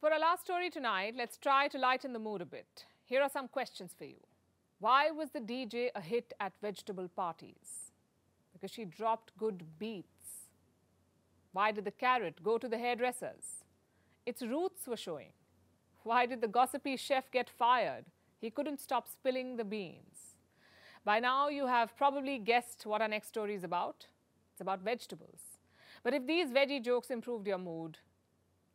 For our last story tonight, let's try to lighten the mood a bit. Here are some questions for you. Why was the DJ a hit at vegetable parties? Because she dropped good beats. Why did the carrot go to the hairdressers? Its roots were showing. Why did the gossipy chef get fired? He couldn't stop spilling the beans. By now, you have probably guessed what our next story is about. It's about vegetables. But if these veggie jokes improved your mood,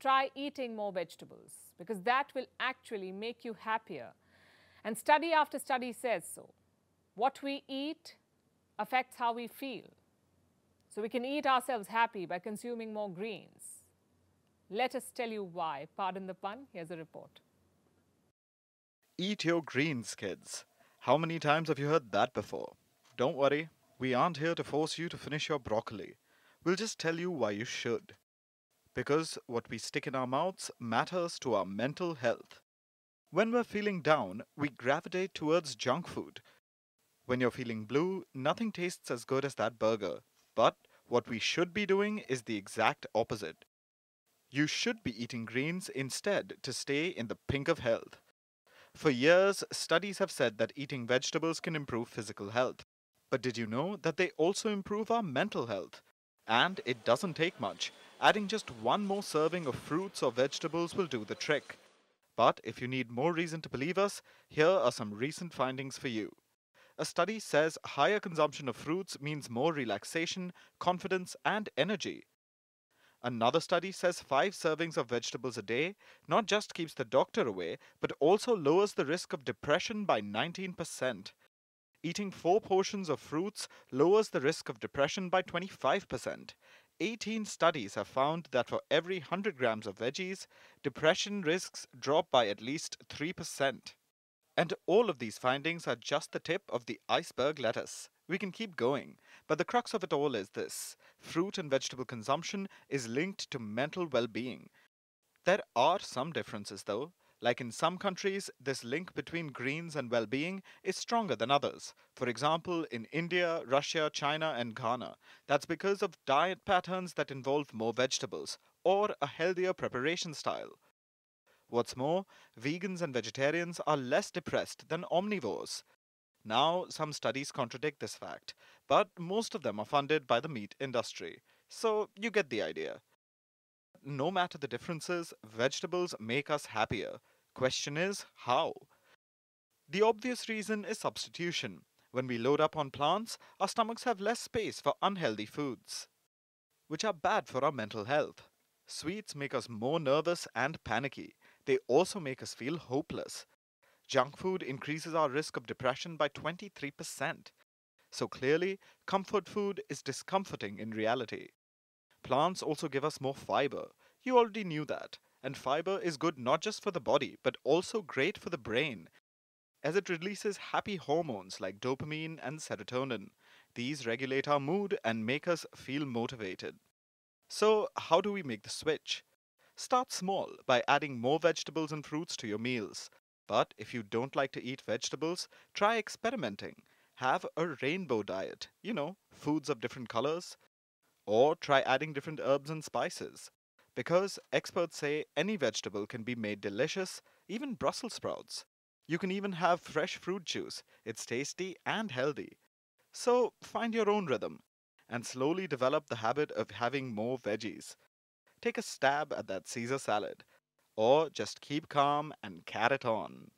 try eating more vegetables because that will actually make you happier. And study after study says so. What we eat affects how we feel. So we can eat ourselves happy by consuming more greens. Let us tell you why. Pardon the pun, here's a report. Eat your greens, kids. How many times have you heard that before? Don't worry, we aren't here to force you to finish your broccoli. We'll just tell you why you should. Because what we stick in our mouths matters to our mental health. When we're feeling down, we gravitate towards junk food. When you're feeling blue, nothing tastes as good as that burger. But what we should be doing is the exact opposite. You should be eating greens instead to stay in the pink of health. For years, studies have said that eating vegetables can improve physical health. But did you know that they also improve our mental health? And it doesn't take much. Adding just one more serving of fruits or vegetables will do the trick. But if you need more reason to believe us, here are some recent findings for you. A study says higher consumption of fruits means more relaxation, confidence, and energy. Another study says five servings of vegetables a day not just keeps the doctor away, but also lowers the risk of depression by 19%. Eating four portions of fruits lowers the risk of depression by 25%. 18 studies have found that for every 100 grams of veggies, depression risks drop by at least 3%. And all of these findings are just the tip of the iceberg lettuce. We can keep going, but the crux of it all is this fruit and vegetable consumption is linked to mental well being. There are some differences, though. Like in some countries, this link between greens and well being is stronger than others. For example, in India, Russia, China, and Ghana. That's because of diet patterns that involve more vegetables or a healthier preparation style. What's more, vegans and vegetarians are less depressed than omnivores. Now, some studies contradict this fact, but most of them are funded by the meat industry. So, you get the idea. No matter the differences, vegetables make us happier. Question is, how? The obvious reason is substitution. When we load up on plants, our stomachs have less space for unhealthy foods, which are bad for our mental health. Sweets make us more nervous and panicky. They also make us feel hopeless. Junk food increases our risk of depression by 23%. So clearly, comfort food is discomforting in reality. Plants also give us more fiber. You already knew that. And fiber is good not just for the body, but also great for the brain, as it releases happy hormones like dopamine and serotonin. These regulate our mood and make us feel motivated. So, how do we make the switch? Start small by adding more vegetables and fruits to your meals. But if you don't like to eat vegetables, try experimenting. Have a rainbow diet, you know, foods of different colors. Or try adding different herbs and spices. Because experts say any vegetable can be made delicious, even Brussels sprouts. You can even have fresh fruit juice. It's tasty and healthy. So find your own rhythm and slowly develop the habit of having more veggies. Take a stab at that Caesar salad, or just keep calm and carry on.